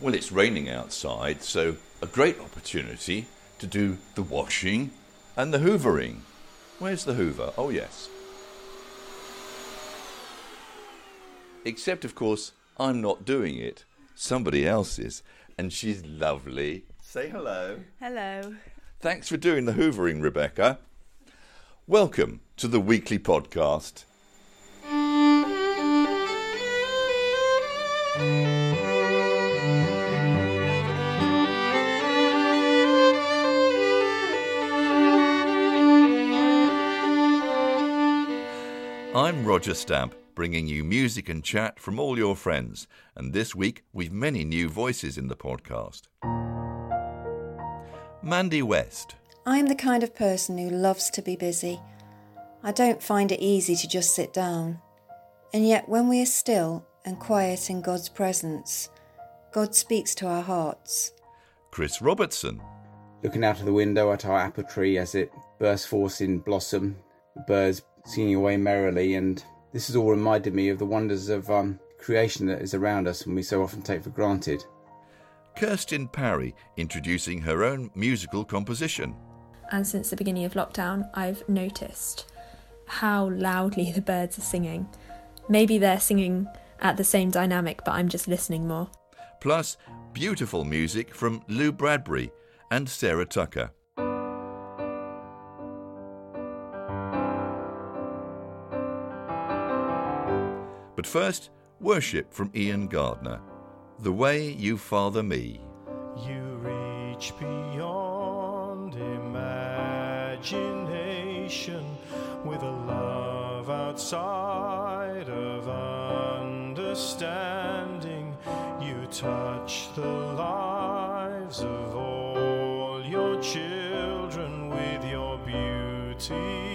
Well, it's raining outside, so a great opportunity to do the washing and the hoovering. Where's the hoover? Oh, yes. Except, of course, I'm not doing it. Somebody else is, and she's lovely. Say hello. Hello. Thanks for doing the hoovering, Rebecca. Welcome to the weekly podcast. I'm Roger Stamp, bringing you music and chat from all your friends, and this week we've many new voices in the podcast. Mandy West. I'm the kind of person who loves to be busy. I don't find it easy to just sit down. And yet, when we are still and quiet in God's presence, God speaks to our hearts. Chris Robertson. Looking out of the window at our apple tree as it bursts forth in blossom, the birds singing away merrily, and this has all reminded me of the wonders of um, creation that is around us and we so often take for granted. Kirsten Parry introducing her own musical composition. And since the beginning of lockdown, I've noticed how loudly the birds are singing. Maybe they're singing at the same dynamic, but I'm just listening more. Plus, beautiful music from Lou Bradbury and Sarah Tucker. But first, worship from Ian Gardner. The way you father me. You reach beyond imagination with a love outside of understanding. You touch the lives of all your children with your beauty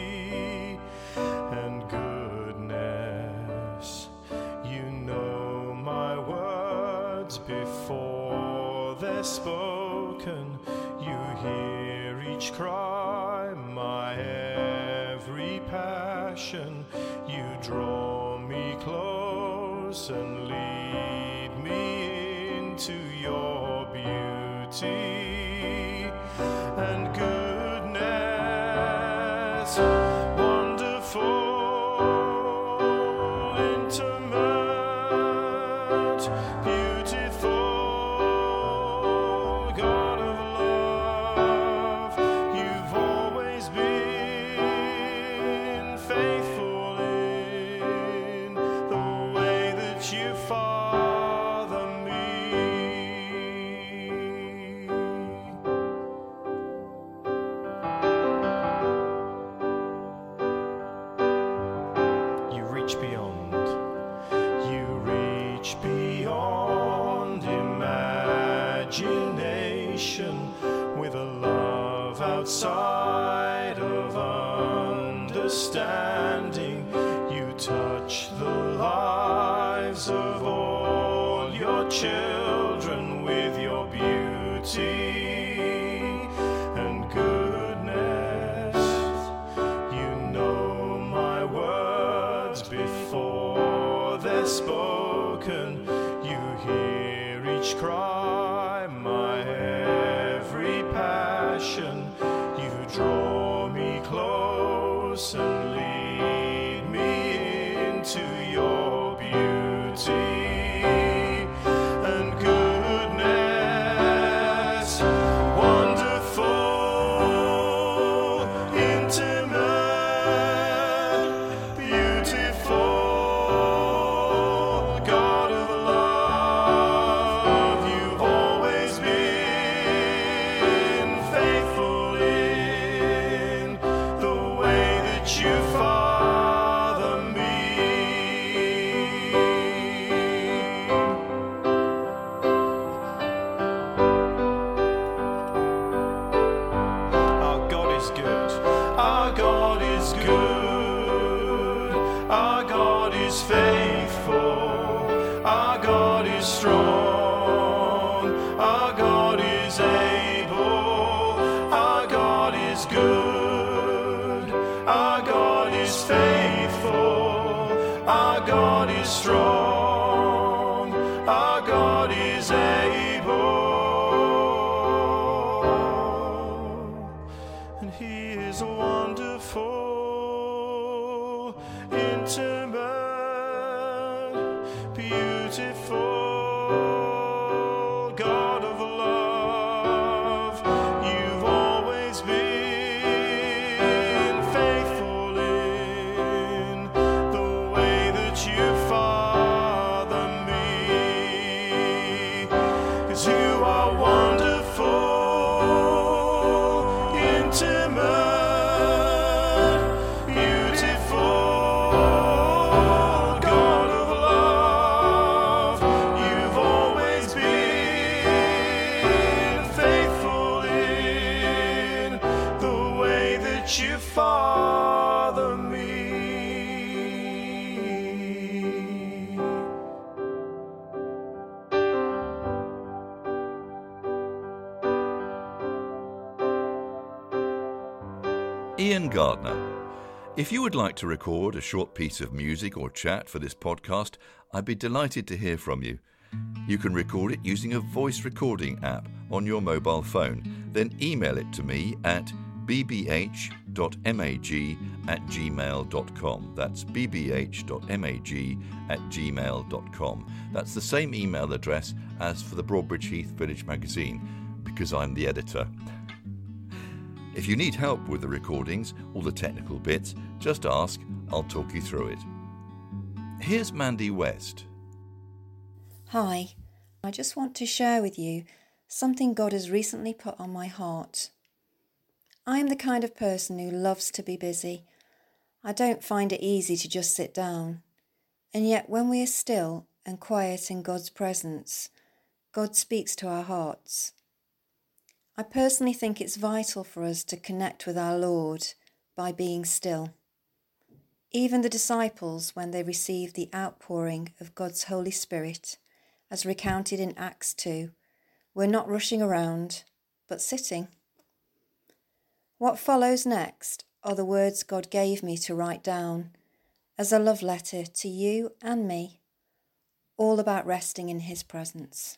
spoken. You hear each cry, my every passion. You draw me close and lead me into your beauty understanding. You touch the lives of all your children Our God is strong. Our God Ian Gardner. If you would like to record a short piece of music or chat for this podcast, I'd be delighted to hear from you. You can record it using a voice recording app on your mobile phone, then email it to me at bbh.mag at gmail.com. That's bbh.mag at gmail.com. That's the same email address as for the Broadbridge Heath Village magazine, because I'm the editor. If you need help with the recordings, all the technical bits, just ask, I'll talk you through it. Here's Mandy West. Hi, I just want to share with you something God has recently put on my heart. I am the kind of person who loves to be busy. I don't find it easy to just sit down. And yet, when we are still and quiet in God's presence, God speaks to our hearts. I personally think it's vital for us to connect with our Lord by being still. Even the disciples, when they received the outpouring of God's Holy Spirit, as recounted in Acts 2, were not rushing around, but sitting. What follows next are the words God gave me to write down as a love letter to you and me, all about resting in His presence.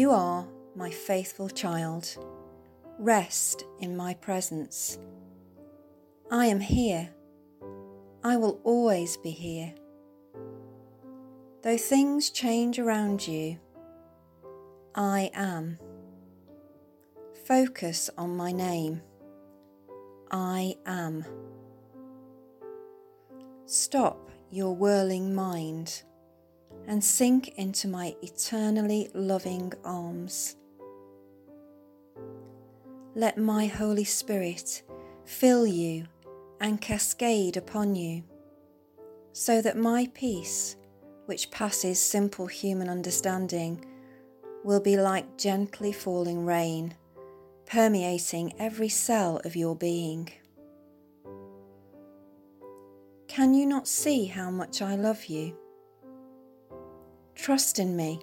You are my faithful child. Rest in my presence. I am here. I will always be here. Though things change around you, I am. Focus on my name. I am. Stop your whirling mind and sink into my eternally loving arms. Let my Holy Spirit fill you and cascade upon you, so that my peace, which passes simple human understanding, will be like gently falling rain permeating every cell of your being. Can you not see how much I love you? Trust in me.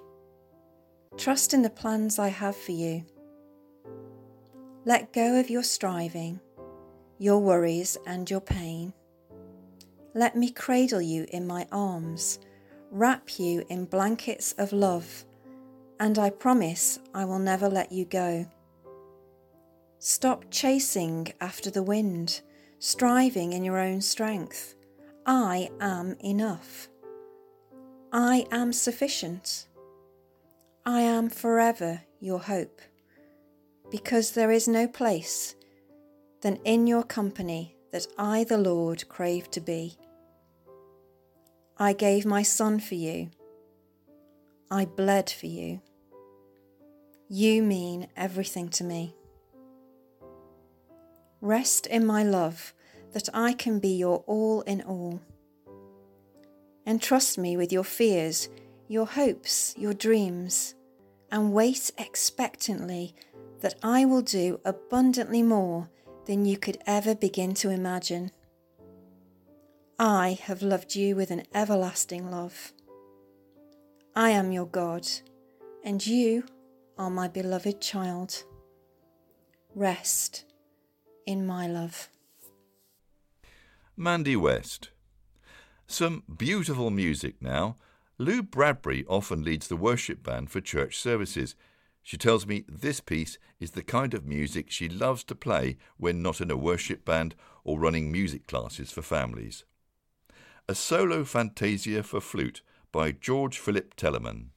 Trust in the plans I have for you. Let go of your striving, your worries, and your pain. Let me cradle you in my arms, wrap you in blankets of love, and I promise I will never let you go. Stop chasing after the wind, striving in your own strength. I am enough. I am sufficient. I am forever your hope, because there is no place than in your company that I, the Lord, crave to be. I gave my Son for you. I bled for you. You mean everything to me. Rest in my love, that I can be your all in all. Entrust me with your fears, your hopes, your dreams, and wait expectantly that I will do abundantly more than you could ever begin to imagine. I have loved you with an everlasting love. I am your God, and you are my beloved child. Rest in my love. Mandy West. Some beautiful music now. Lou Bradbury often leads the worship band for church services. She tells me this piece is the kind of music she loves to play when not in a worship band or running music classes for families. A solo fantasia for flute by George Philip Telemann.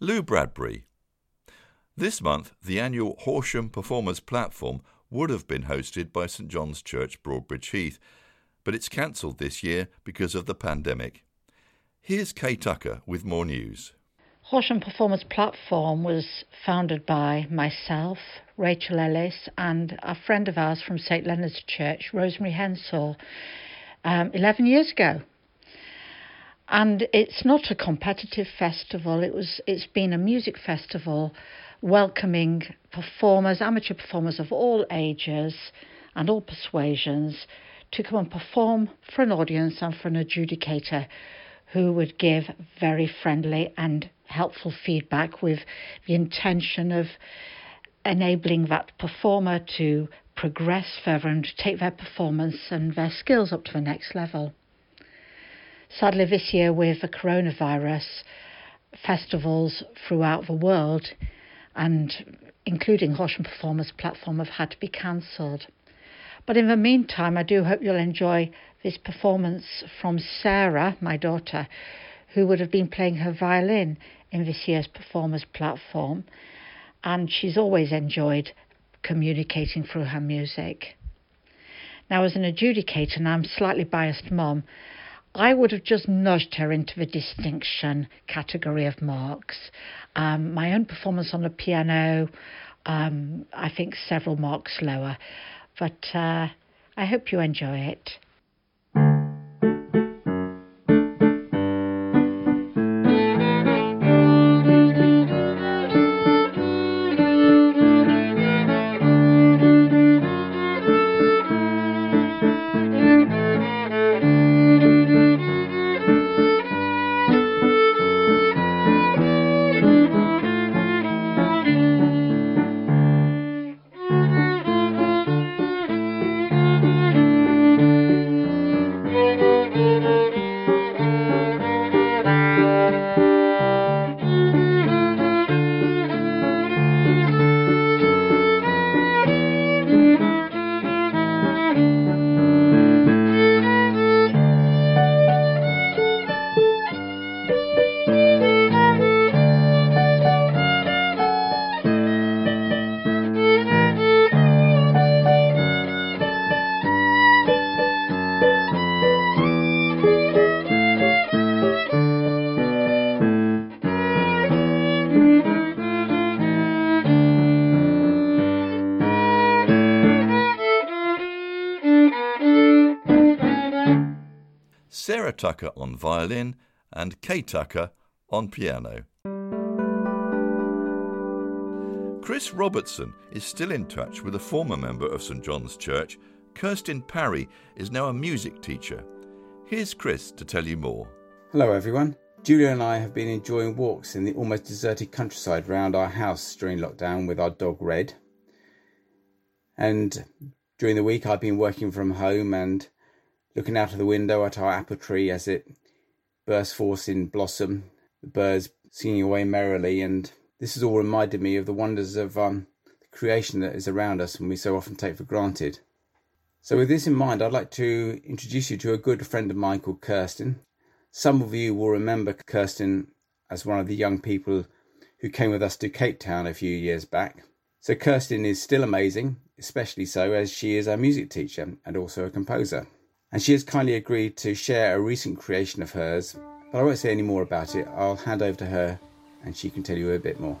Lou Bradbury. This month, the annual Horsham Performers Platform would have been hosted by St John's Church, Broadbridge Heath, but it's cancelled this year because of the pandemic. Here's Kay Tucker with more news. Horsham Performers Platform was founded by myself, Rachel Ellis, and a friend of ours from St Leonard's Church, Rosemary Hensall, um, 11 years ago. And it's not a competitive festival. It was. It's been a music festival, welcoming performers, amateur performers of all ages and all persuasions, to come and perform for an audience and for an adjudicator who would give very friendly and helpful feedback with the intention of enabling that performer to progress further and take their performance and their skills up to the next level. Sadly, this year with the coronavirus, festivals throughout the world and including Horsham Performers Platform have had to be cancelled. But in the meantime, I do hope you'll enjoy this performance from Sarah, my daughter, who would have been playing her violin in this year's Performers Platform. And she's always enjoyed communicating through her music. Now, as an adjudicator, and I'm slightly biased mom, I would have just nudged her into the distinction category of marks. Um, my own performance on the piano, um, I think several marks lower, but uh, I hope you enjoy it. Tucker on violin and Kay Tucker on piano. Chris Robertson is still in touch with a former member of St John's Church. Kirsten Parry is now a music teacher. Here's Chris to tell you more. Hello, everyone. Julia and I have been enjoying walks in the almost deserted countryside round our house during lockdown with our dog Red. And during the week, I've been working from home and looking out of the window at our apple tree as it bursts forth in blossom, the birds singing away merrily, and this has all reminded me of the wonders of um, the creation that is around us and we so often take for granted. So, with this in mind, I'd like to introduce you to a good friend of mine called Kirsten. Some of you will remember Kirsten as one of the young people who came with us to Cape Town a few years back. So, Kirsten is still amazing, especially so as she is a music teacher and also a composer and she has kindly agreed to share a recent creation of hers. But I won't say any more about it. I'll hand over to her and she can tell you a bit more.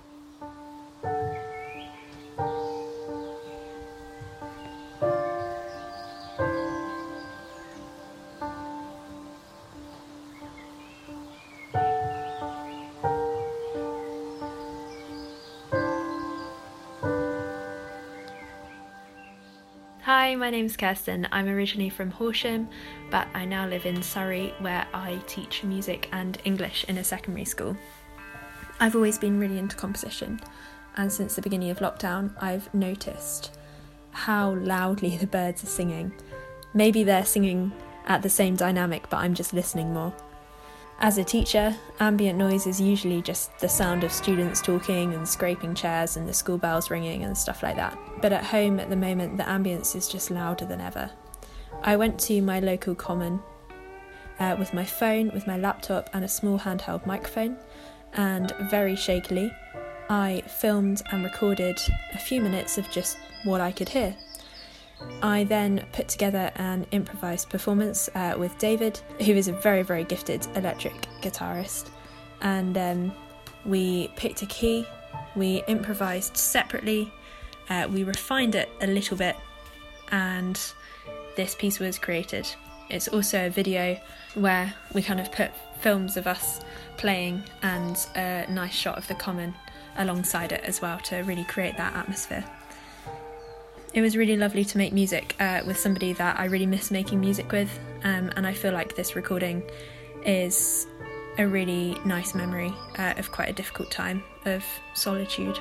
Hi, my name's Kirsten. I'm originally from Horsham, but I now live in Surrey where I teach music and English in a secondary school. I've always been really into composition, and since the beginning of lockdown, I've noticed how loudly the birds are singing. Maybe they're singing at the same dynamic, but I'm just listening more. As a teacher, ambient noise is usually just the sound of students talking and scraping chairs and the school bells ringing and stuff like that. But at home at the moment, the ambience is just louder than ever. I went to my local common uh, with my phone, with my laptop, and a small handheld microphone, and very shakily, I filmed and recorded a few minutes of just what I could hear. I then put together an improvised performance uh, with David, who is a very, very gifted electric guitarist, and um, we picked a key, we improvised separately, uh, we refined it a little bit, and this piece was created. It's also a video where we kind of put films of us playing and a nice shot of the common alongside it as well to really create that atmosphere. It was really lovely to make music uh, with somebody that I really miss making music with, um, and I feel like this recording is a really nice memory uh, of quite a difficult time of solitude.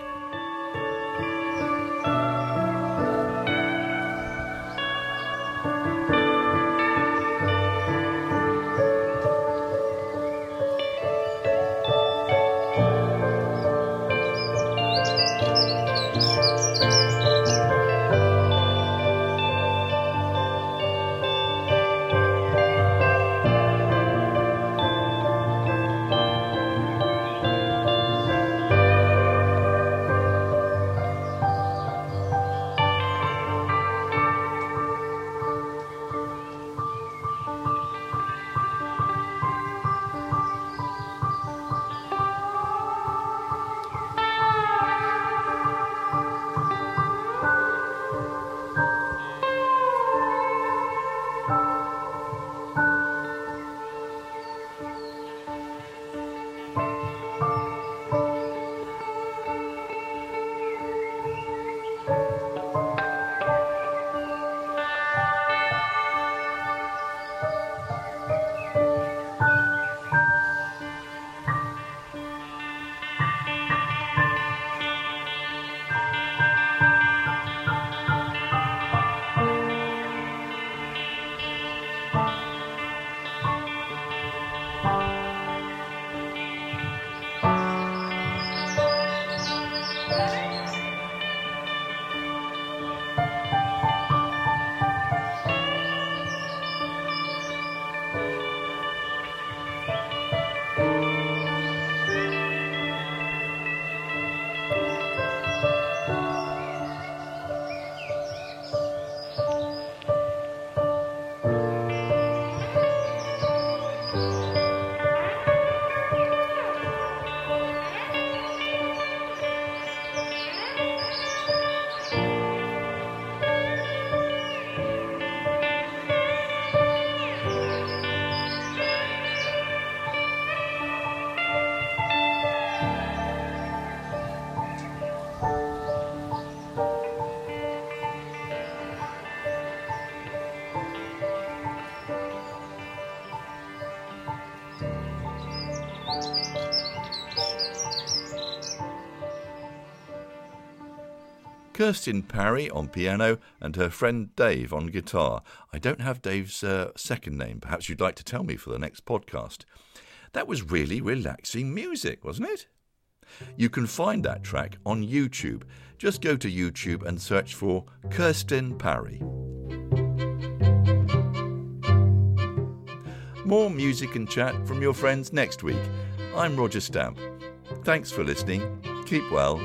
Kirsten Parry on piano and her friend Dave on guitar. I don't have Dave's uh, second name. Perhaps you'd like to tell me for the next podcast. That was really relaxing music, wasn't it? You can find that track on YouTube. Just go to YouTube and search for Kirsten Parry. More music and chat from your friends next week. I'm Roger Stamp. Thanks for listening. Keep well